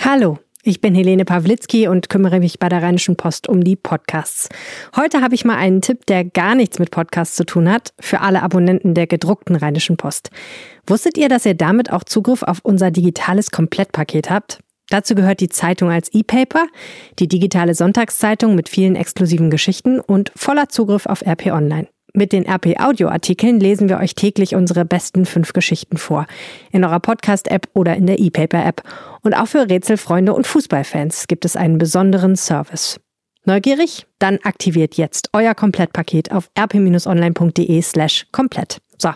Hallo, ich bin Helene Pawlitzki und kümmere mich bei der Rheinischen Post um die Podcasts. Heute habe ich mal einen Tipp, der gar nichts mit Podcasts zu tun hat, für alle Abonnenten der gedruckten Rheinischen Post. Wusstet ihr, dass ihr damit auch Zugriff auf unser digitales Komplettpaket habt? Dazu gehört die Zeitung als E-Paper, die digitale Sonntagszeitung mit vielen exklusiven Geschichten und voller Zugriff auf RP Online. Mit den RP Audio Artikeln lesen wir euch täglich unsere besten fünf Geschichten vor. In eurer Podcast App oder in der E-Paper App. Und auch für Rätselfreunde und Fußballfans gibt es einen besonderen Service. Neugierig? Dann aktiviert jetzt euer Komplettpaket auf rp-online.de slash komplett. So,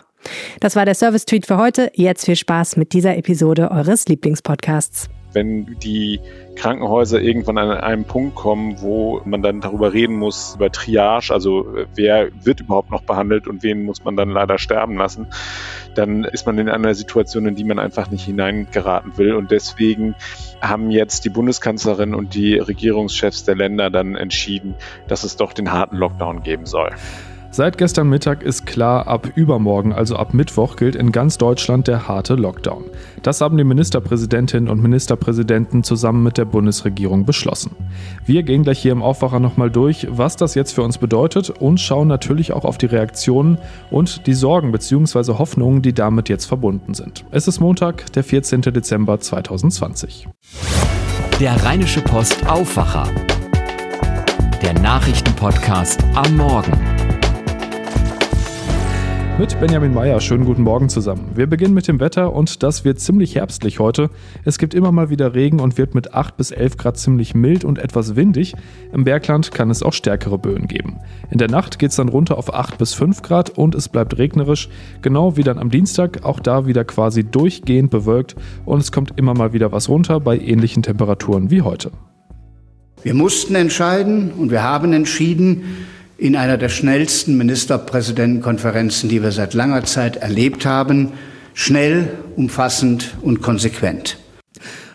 das war der Service-Tweet für heute. Jetzt viel Spaß mit dieser Episode eures Lieblingspodcasts wenn die Krankenhäuser irgendwann an einem Punkt kommen, wo man dann darüber reden muss, über Triage, also wer wird überhaupt noch behandelt und wen muss man dann leider sterben lassen, dann ist man in einer Situation, in die man einfach nicht hineingeraten will. Und deswegen haben jetzt die Bundeskanzlerin und die Regierungschefs der Länder dann entschieden, dass es doch den harten Lockdown geben soll. Seit gestern Mittag ist klar, ab übermorgen, also ab Mittwoch, gilt in ganz Deutschland der harte Lockdown. Das haben die Ministerpräsidentinnen und Ministerpräsidenten zusammen mit der Bundesregierung beschlossen. Wir gehen gleich hier im Aufwacher nochmal durch, was das jetzt für uns bedeutet und schauen natürlich auch auf die Reaktionen und die Sorgen bzw. Hoffnungen, die damit jetzt verbunden sind. Es ist Montag, der 14. Dezember 2020. Der Rheinische Post Aufwacher. Der Nachrichtenpodcast am Morgen mit Benjamin Meyer. Schönen guten Morgen zusammen. Wir beginnen mit dem Wetter und das wird ziemlich herbstlich heute. Es gibt immer mal wieder Regen und wird mit 8 bis 11 Grad ziemlich mild und etwas windig. Im Bergland kann es auch stärkere Böen geben. In der Nacht geht es dann runter auf 8 bis 5 Grad und es bleibt regnerisch. Genau wie dann am Dienstag, auch da wieder quasi durchgehend bewölkt und es kommt immer mal wieder was runter bei ähnlichen Temperaturen wie heute. Wir mussten entscheiden und wir haben entschieden, in einer der schnellsten Ministerpräsidentenkonferenzen, die wir seit langer Zeit erlebt haben, schnell, umfassend und konsequent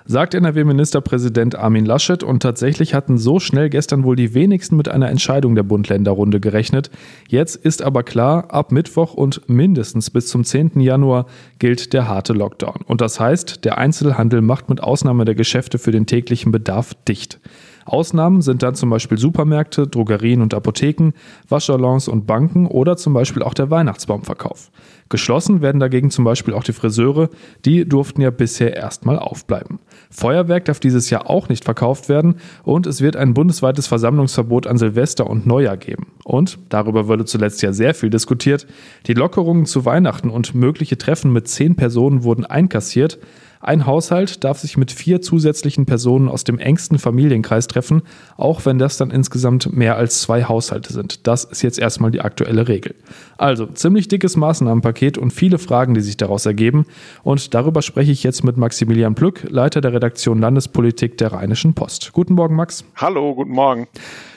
sagt NRW-Ministerpräsident Armin Laschet. Und tatsächlich hatten so schnell gestern wohl die wenigsten mit einer Entscheidung der Bund-Länder-Runde gerechnet. Jetzt ist aber klar, ab Mittwoch und mindestens bis zum 10. Januar gilt der harte Lockdown. Und das heißt, der Einzelhandel macht mit Ausnahme der Geschäfte für den täglichen Bedarf dicht. Ausnahmen sind dann zum Beispiel Supermärkte, Drogerien und Apotheken, Waschsalons und Banken oder zum Beispiel auch der Weihnachtsbaumverkauf. Geschlossen werden dagegen zum Beispiel auch die Friseure, die durften ja bisher erstmal aufbleiben. Feuerwerk darf dieses Jahr auch nicht verkauft werden und es wird ein bundesweites Versammlungsverbot an Silvester und Neujahr geben. Und, darüber wurde zuletzt ja sehr viel diskutiert, die Lockerungen zu Weihnachten und mögliche Treffen mit zehn Personen wurden einkassiert, ein Haushalt darf sich mit vier zusätzlichen Personen aus dem engsten Familienkreis treffen, auch wenn das dann insgesamt mehr als zwei Haushalte sind. Das ist jetzt erstmal die aktuelle Regel. Also ziemlich dickes Maßnahmenpaket und viele Fragen, die sich daraus ergeben. Und darüber spreche ich jetzt mit Maximilian Plück, Leiter der Redaktion Landespolitik der Rheinischen Post. Guten Morgen, Max. Hallo, guten Morgen.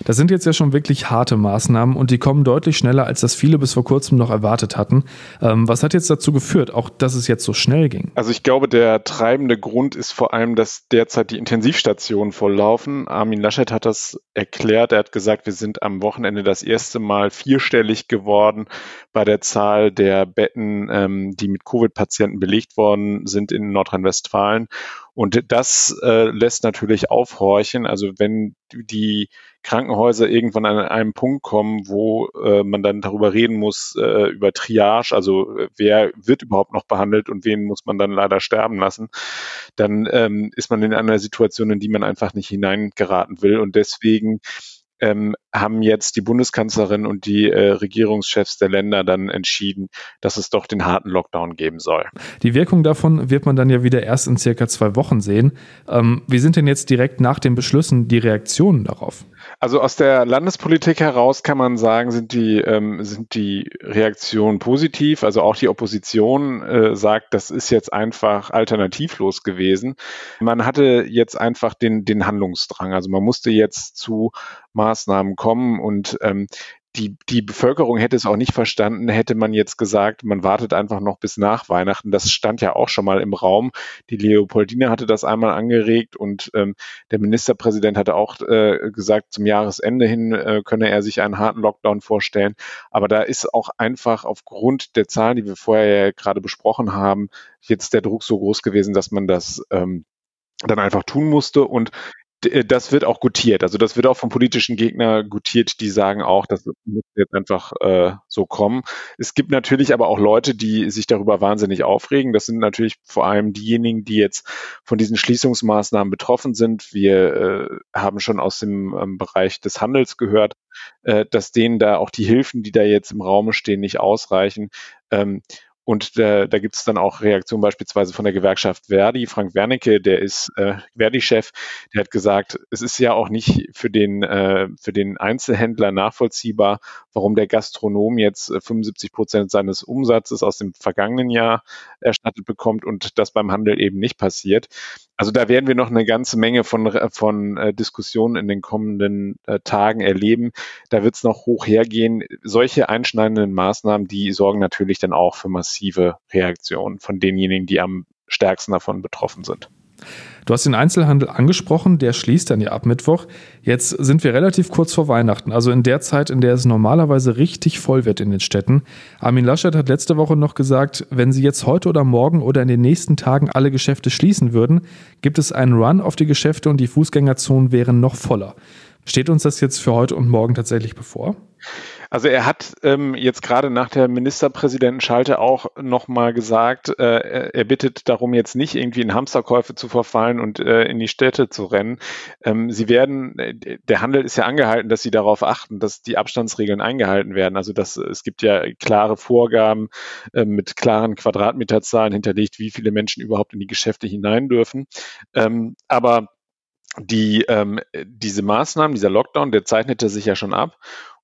Das sind jetzt ja schon wirklich harte Maßnahmen und die kommen deutlich schneller, als das viele bis vor kurzem noch erwartet hatten. Ähm, was hat jetzt dazu geführt, auch dass es jetzt so schnell ging? Also ich glaube, der treibende Grund ist vor allem, dass derzeit die Intensivstationen volllaufen. Armin Laschet hat das erklärt. Er hat gesagt, wir sind am Wochenende das erste Mal vierstellig geworden bei der Zahl der Betten, ähm, die mit Covid-Patienten belegt worden sind in Nordrhein-Westfalen. Und das äh, lässt natürlich aufhorchen. Also wenn die Krankenhäuser irgendwann an einem Punkt kommen, wo äh, man dann darüber reden muss, äh, über Triage, also äh, wer wird überhaupt noch behandelt und wen muss man dann leider sterben lassen, dann ähm, ist man in einer Situation, in die man einfach nicht hineingeraten will. Und deswegen ähm, haben jetzt die Bundeskanzlerin und die äh, Regierungschefs der Länder dann entschieden, dass es doch den harten Lockdown geben soll. Die Wirkung davon wird man dann ja wieder erst in circa zwei Wochen sehen. Ähm, wie sind denn jetzt direkt nach den Beschlüssen die Reaktionen darauf? Also aus der Landespolitik heraus kann man sagen, sind die, ähm, sind die Reaktionen positiv. Also auch die Opposition äh, sagt, das ist jetzt einfach alternativlos gewesen. Man hatte jetzt einfach den, den Handlungsdrang. Also man musste jetzt zu Maßnahmen kommen und ähm, die, die Bevölkerung hätte es auch nicht verstanden, hätte man jetzt gesagt, man wartet einfach noch bis nach Weihnachten. Das stand ja auch schon mal im Raum. Die Leopoldine hatte das einmal angeregt und ähm, der Ministerpräsident hatte auch äh, gesagt, zum Jahresende hin äh, könne er sich einen harten Lockdown vorstellen. Aber da ist auch einfach aufgrund der Zahlen, die wir vorher ja gerade besprochen haben, jetzt der Druck so groß gewesen, dass man das ähm, dann einfach tun musste und das wird auch gutiert. Also das wird auch vom politischen Gegner gutiert, die sagen auch, das muss jetzt einfach äh, so kommen. Es gibt natürlich aber auch Leute, die sich darüber wahnsinnig aufregen. Das sind natürlich vor allem diejenigen, die jetzt von diesen Schließungsmaßnahmen betroffen sind. Wir äh, haben schon aus dem ähm, Bereich des Handels gehört, äh, dass denen da auch die Hilfen, die da jetzt im Raume stehen, nicht ausreichen. Ähm, und äh, da gibt es dann auch Reaktionen beispielsweise von der Gewerkschaft Verdi. Frank Wernicke, der ist äh, Verdi-Chef, der hat gesagt, es ist ja auch nicht für den, äh, für den Einzelhändler nachvollziehbar, warum der Gastronom jetzt 75 äh, Prozent seines Umsatzes aus dem vergangenen Jahr erstattet bekommt und das beim Handel eben nicht passiert. Also da werden wir noch eine ganze Menge von, von äh, Diskussionen in den kommenden äh, Tagen erleben. Da wird es noch hoch hergehen. Solche einschneidenden Maßnahmen, die sorgen natürlich dann auch für massive Reaktionen von denjenigen, die am stärksten davon betroffen sind. Du hast den Einzelhandel angesprochen, der schließt dann ja ab Mittwoch. Jetzt sind wir relativ kurz vor Weihnachten, also in der Zeit, in der es normalerweise richtig voll wird in den Städten. Armin Laschet hat letzte Woche noch gesagt, wenn sie jetzt heute oder morgen oder in den nächsten Tagen alle Geschäfte schließen würden, gibt es einen Run auf die Geschäfte und die Fußgängerzonen wären noch voller. Steht uns das jetzt für heute und morgen tatsächlich bevor? Also er hat ähm, jetzt gerade nach der Ministerpräsidentenschalte auch nochmal gesagt, äh, er bittet darum, jetzt nicht irgendwie in Hamsterkäufe zu verfallen und äh, in die Städte zu rennen. Ähm, sie werden, äh, der Handel ist ja angehalten, dass sie darauf achten, dass die Abstandsregeln eingehalten werden. Also dass es gibt ja klare Vorgaben äh, mit klaren Quadratmeterzahlen hinterlegt, wie viele Menschen überhaupt in die Geschäfte hinein dürfen. Ähm, aber die, ähm, diese Maßnahmen, dieser Lockdown, der zeichnete sich ja schon ab.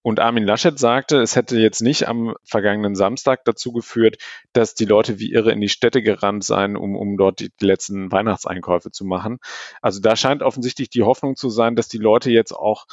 Und Armin Laschet sagte, es hätte jetzt nicht am vergangenen Samstag dazu geführt, dass die Leute wie irre in die Städte gerannt seien, um, um dort die, die letzten Weihnachtseinkäufe zu machen. Also da scheint offensichtlich die Hoffnung zu sein, dass die Leute jetzt auch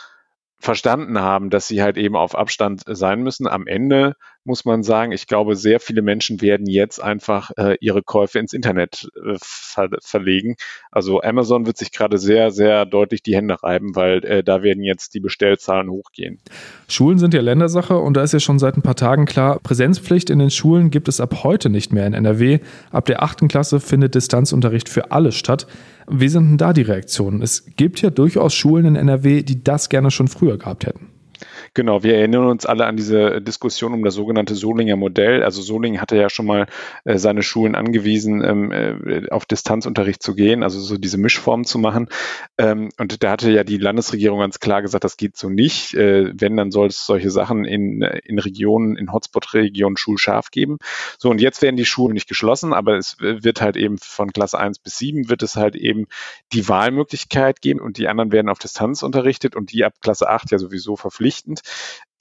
verstanden haben, dass sie halt eben auf Abstand sein müssen. Am Ende muss man sagen, ich glaube, sehr viele Menschen werden jetzt einfach äh, ihre Käufe ins Internet äh, ver verlegen. Also Amazon wird sich gerade sehr, sehr deutlich die Hände reiben, weil äh, da werden jetzt die Bestellzahlen hochgehen. Schulen sind ja Ländersache und da ist ja schon seit ein paar Tagen klar, Präsenzpflicht in den Schulen gibt es ab heute nicht mehr in NRW. Ab der achten Klasse findet Distanzunterricht für alle statt. Wie sind denn da die Reaktionen? Es gibt ja durchaus Schulen in NRW, die das gerne schon früher gehabt hätten. Genau, wir erinnern uns alle an diese Diskussion um das sogenannte Solinger Modell. Also Solingen hatte ja schon mal äh, seine Schulen angewiesen, ähm, äh, auf Distanzunterricht zu gehen, also so diese Mischform zu machen. Ähm, und da hatte ja die Landesregierung ganz klar gesagt, das geht so nicht. Äh, wenn, dann soll es solche Sachen in, in Regionen, in Hotspot-Regionen schulscharf geben. So, und jetzt werden die Schulen nicht geschlossen, aber es wird halt eben von Klasse 1 bis 7 wird es halt eben die Wahlmöglichkeit geben und die anderen werden auf Distanz unterrichtet und die ab Klasse 8 ja sowieso verpflichtend.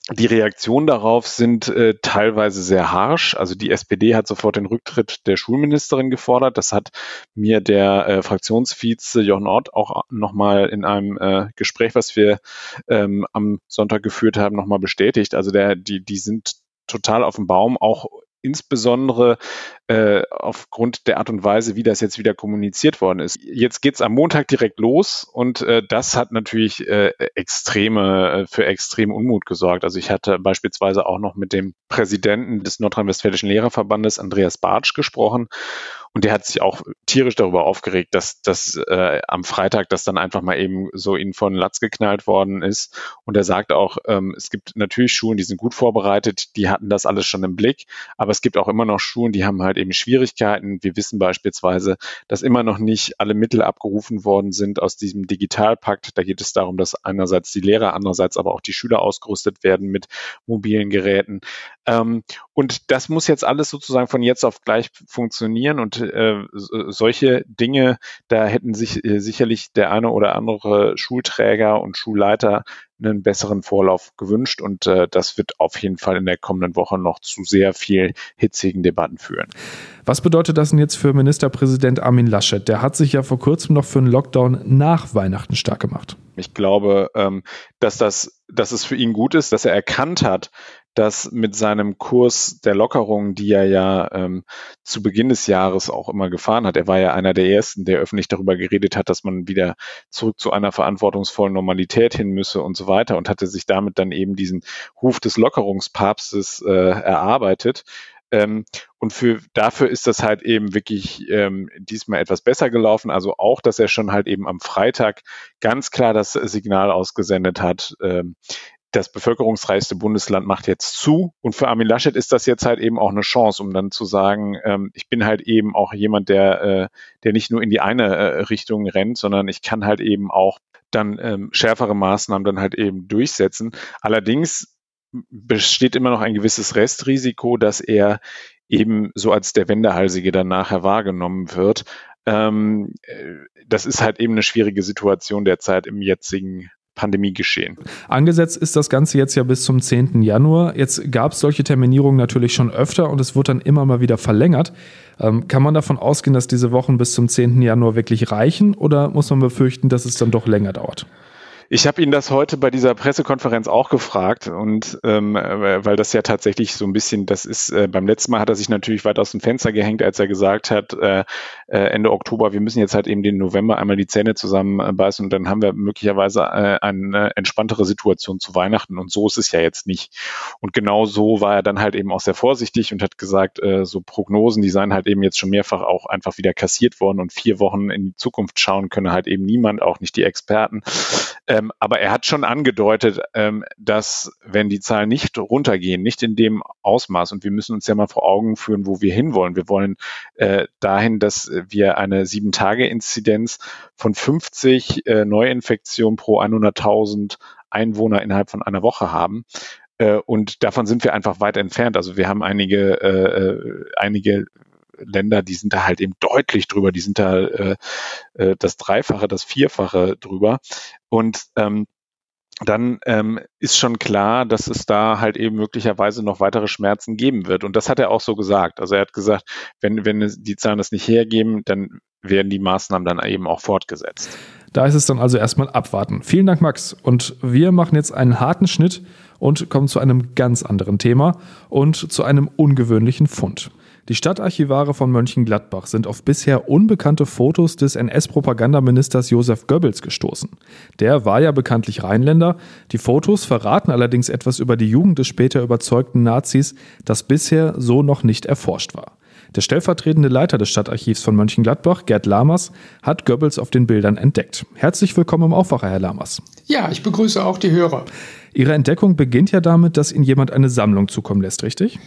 Die Reaktionen darauf sind äh, teilweise sehr harsch. Also die SPD hat sofort den Rücktritt der Schulministerin gefordert. Das hat mir der äh, Fraktionsvize Jochen Ott auch nochmal in einem äh, Gespräch, was wir ähm, am Sonntag geführt haben, nochmal bestätigt. Also der, die, die sind total auf dem Baum, auch insbesondere äh, aufgrund der Art und Weise, wie das jetzt wieder kommuniziert worden ist. Jetzt geht's am Montag direkt los und äh, das hat natürlich äh, extreme, äh, für extrem Unmut gesorgt. Also ich hatte beispielsweise auch noch mit dem Präsidenten des Nordrhein-Westfälischen Lehrerverbandes, Andreas Bartsch, gesprochen und der hat sich auch tierisch darüber aufgeregt, dass, dass äh, am Freitag das dann einfach mal eben so in von Latz geknallt worden ist. Und er sagt auch, ähm, es gibt natürlich Schulen, die sind gut vorbereitet, die hatten das alles schon im Blick, aber es gibt auch immer noch Schulen, die haben halt eben Schwierigkeiten. Wir wissen beispielsweise, dass immer noch nicht alle Mittel abgerufen worden sind aus diesem Digitalpakt. Da geht es darum, dass einerseits die Lehrer, andererseits aber auch die Schüler ausgerüstet werden mit mobilen Geräten. Ähm, und das muss jetzt alles sozusagen von jetzt auf gleich funktionieren und äh, solche Dinge, da hätten sich äh, sicherlich der eine oder andere Schulträger und Schulleiter einen besseren Vorlauf gewünscht und äh, das wird auf jeden Fall in der kommenden Woche noch zu sehr viel hitzigen Debatten führen. Was bedeutet das denn jetzt für Ministerpräsident Armin Laschet? Der hat sich ja vor kurzem noch für einen Lockdown nach Weihnachten stark gemacht. Ich glaube, ähm, dass das, dass es für ihn gut ist, dass er erkannt hat, dass mit seinem Kurs der Lockerung, die er ja ähm, zu Beginn des Jahres auch immer gefahren hat, er war ja einer der ersten, der öffentlich darüber geredet hat, dass man wieder zurück zu einer verantwortungsvollen Normalität hin müsse und so weiter und hatte sich damit dann eben diesen Ruf des Lockerungspapstes äh, erarbeitet Ähm, und für, dafür ist das halt eben wirklich ähm, diesmal etwas besser gelaufen. Also auch, dass er schon halt eben am Freitag ganz klar das Signal ausgesendet hat, ähm, das bevölkerungsreichste Bundesland macht jetzt zu. Und für Armin Laschet ist das jetzt halt eben auch eine Chance, um dann zu sagen, ähm, ich bin halt eben auch jemand, der, äh, der nicht nur in die eine äh, Richtung rennt, sondern ich kann halt eben auch dann ähm, schärfere Maßnahmen dann halt eben durchsetzen. Allerdings besteht immer noch ein gewisses Restrisiko, dass er eben so als der Wendehalsige dann nachher wahrgenommen wird. Ähm, äh, das ist halt eben eine schwierige Situation derzeit im jetzigen Pandemiegeschehen. Angesetzt ist das Ganze jetzt ja bis zum 10. Januar. Jetzt gab es solche Terminierungen natürlich schon öfter und es wird dann immer mal wieder verlängert. Ähm, kann man davon ausgehen, dass diese Wochen bis zum 10. Januar wirklich reichen oder muss man befürchten, dass es dann doch länger dauert? Ich habe ihn das heute bei dieser Pressekonferenz auch gefragt und ähm, äh, weil das ja tatsächlich so ein bisschen, das ist äh, beim letzten Mal hat er sich natürlich weit aus dem Fenster gehängt, als er gesagt hat, äh, äh, Ende Oktober, wir müssen jetzt halt eben den November einmal die Zähne zusammenbeißen und dann haben wir möglicherweise äh, eine entspanntere Situation zu Weihnachten und so ist es ja jetzt nicht. Und genau so war er dann halt eben auch sehr vorsichtig und hat gesagt, äh, so Prognosen, die seien halt eben jetzt schon mehrfach auch einfach wieder kassiert worden und vier Wochen in die Zukunft schauen könne halt eben niemand, auch nicht die Experten. Ähm, aber er hat schon angedeutet, ähm, dass wenn die Zahlen nicht runtergehen, nicht in dem Ausmaß, und wir müssen uns ja mal vor Augen führen, wo wir hinwollen. Wir wollen äh, dahin, dass wir eine Sieben-Tage-Inzidenz von 50 äh, Neuinfektionen pro 100.000 Einwohner innerhalb von einer Woche haben. Äh, und davon sind wir einfach weit entfernt. Also wir haben einige, äh, äh einige Länder, die sind da halt eben deutlich drüber, die sind da äh, äh, das Dreifache, das Vierfache drüber. Und ähm, dann ähm, ist schon klar, dass es da halt eben möglicherweise noch weitere Schmerzen geben wird. Und das hat er auch so gesagt. Also er hat gesagt, wenn, wenn die Zahlen das nicht hergeben, dann werden die Maßnahmen dann eben auch fortgesetzt. Da ist es dann also erstmal abwarten. Vielen Dank, Max. Und wir machen jetzt einen harten Schnitt und kommen zu einem ganz anderen Thema und zu einem ungewöhnlichen Fund. Die Stadtarchivare von Mönchengladbach sind auf bisher unbekannte Fotos des NS-Propagandaministers Josef Goebbels gestoßen. Der war ja bekanntlich Rheinländer. Die Fotos verraten allerdings etwas über die Jugend des später überzeugten Nazis, das bisher so noch nicht erforscht war. Der stellvertretende Leiter des Stadtarchivs von Mönchengladbach, Gerd Lamers, hat Goebbels auf den Bildern entdeckt. Herzlich willkommen im Aufwacher, Herr Lamers. Ja, ich begrüße auch die Hörer. Ihre Entdeckung beginnt ja damit, dass Ihnen jemand eine Sammlung zukommen lässt, richtig?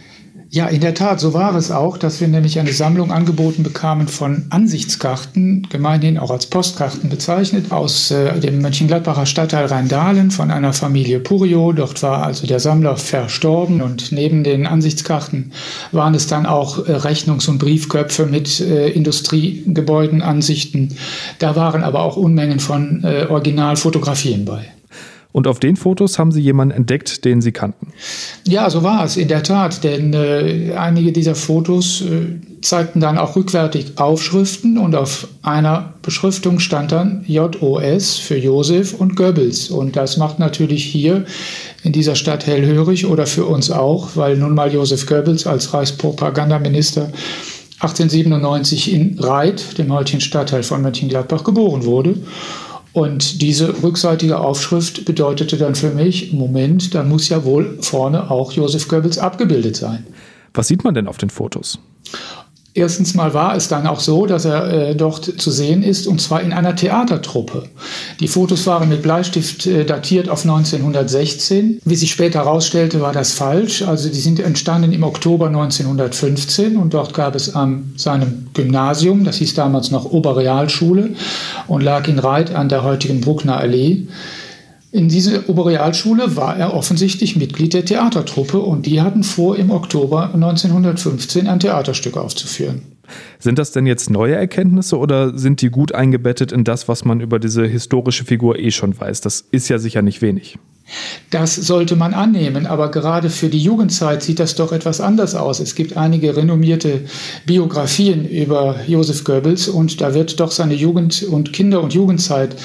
Ja, in der Tat, so war es auch, dass wir nämlich eine Sammlung angeboten bekamen von Ansichtskarten, gemeinhin auch als Postkarten bezeichnet, aus äh, dem Mönchengladbacher Stadtteil Rheindahlen von einer Familie Purio. Dort war also der Sammler verstorben und neben den Ansichtskarten waren es dann auch äh, Rechnungs- und Briefköpfe mit äh, Industriegebäudenansichten. Da waren aber auch Unmengen von äh, Originalfotografien bei. Und auf den Fotos haben Sie jemanden entdeckt, den Sie kannten. Ja, so war es in der Tat, denn äh, einige dieser Fotos äh, zeigten dann auch rückwärtig Aufschriften und auf einer Beschriftung stand dann JOS für Josef und Goebbels. Und das macht natürlich hier in dieser Stadt hellhörig oder für uns auch, weil nun mal Josef Goebbels als Reichspropagandaminister 1897 in Reit, dem heutigen Stadtteil von Mönchengladbach, geboren wurde. Und diese rückseitige Aufschrift bedeutete dann für mich, Moment, da muss ja wohl vorne auch Josef Goebbels abgebildet sein. Was sieht man denn auf den Fotos? Erstens mal war es dann auch so, dass er äh, dort zu sehen ist, und zwar in einer Theatertruppe. Die Fotos waren mit Bleistift äh, datiert auf 1916. Wie sich später herausstellte, war das falsch. Also die sind entstanden im Oktober 1915 und dort gab es an seinem Gymnasium, das hieß damals noch Oberrealschule und lag in Reit an der heutigen Bruckner Allee, in dieser Oberrealschule war er offensichtlich Mitglied der Theatertruppe und die hatten vor, im Oktober 1915 ein Theaterstück aufzuführen. Sind das denn jetzt neue Erkenntnisse oder sind die gut eingebettet in das, was man über diese historische Figur eh schon weiß? Das ist ja sicher nicht wenig. Das sollte man annehmen, aber gerade für die Jugendzeit sieht das doch etwas anders aus. Es gibt einige renommierte Biografien über Josef Goebbels und da wird doch seine Jugend- und Kinder- und Jugendzeit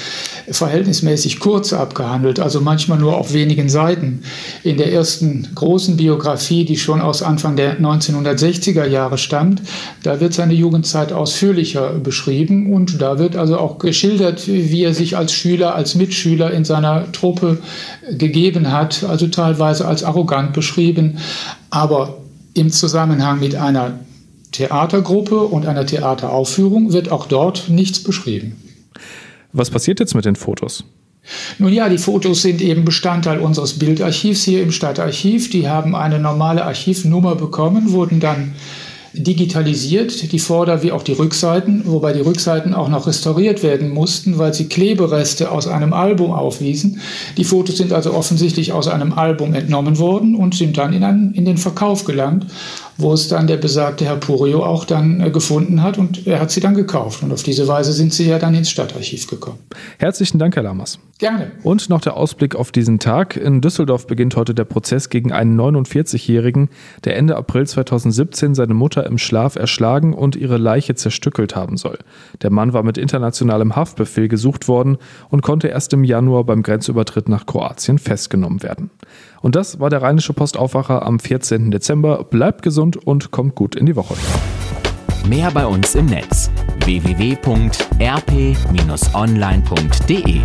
verhältnismäßig kurz abgehandelt, also manchmal nur auf wenigen Seiten. In der ersten großen Biografie, die schon aus Anfang der 1960er Jahre stammt, da wird seine Jugendzeit ausführlicher beschrieben und da wird also auch geschildert, wie er sich als Schüler, als Mitschüler in seiner Truppe gegeben hat, also teilweise als arrogant beschrieben. Aber im Zusammenhang mit einer Theatergruppe und einer Theateraufführung wird auch dort nichts beschrieben. Was passiert jetzt mit den Fotos? Nun ja, die Fotos sind eben Bestandteil unseres Bildarchivs hier im Stadtarchiv. Die haben eine normale Archivnummer bekommen, wurden dann digitalisiert, die Vorder- wie auch die Rückseiten, wobei die Rückseiten auch noch restauriert werden mussten, weil sie Klebereste aus einem Album aufwiesen. Die Fotos sind also offensichtlich aus einem Album entnommen worden und sind dann in, einen, in den Verkauf gelangt wo es dann der besagte Herr Purio auch dann äh, gefunden hat und er hat sie dann gekauft. Und auf diese Weise sind sie ja dann ins Stadtarchiv gekommen. Herzlichen Dank, Herr Lammers. Gerne. Und noch der Ausblick auf diesen Tag. In Düsseldorf beginnt heute der Prozess gegen einen 49-Jährigen, der Ende April 2017 seine Mutter im Schlaf erschlagen und ihre Leiche zerstückelt haben soll. Der Mann war mit internationalem Haftbefehl gesucht worden und konnte erst im Januar beim Grenzübertritt nach Kroatien festgenommen werden. Und das war der Rheinische Postaufwacher am 14. Dezember. Bleibt gesund und kommt gut in die Woche. Mehr bei uns im Netz www.rp-online.de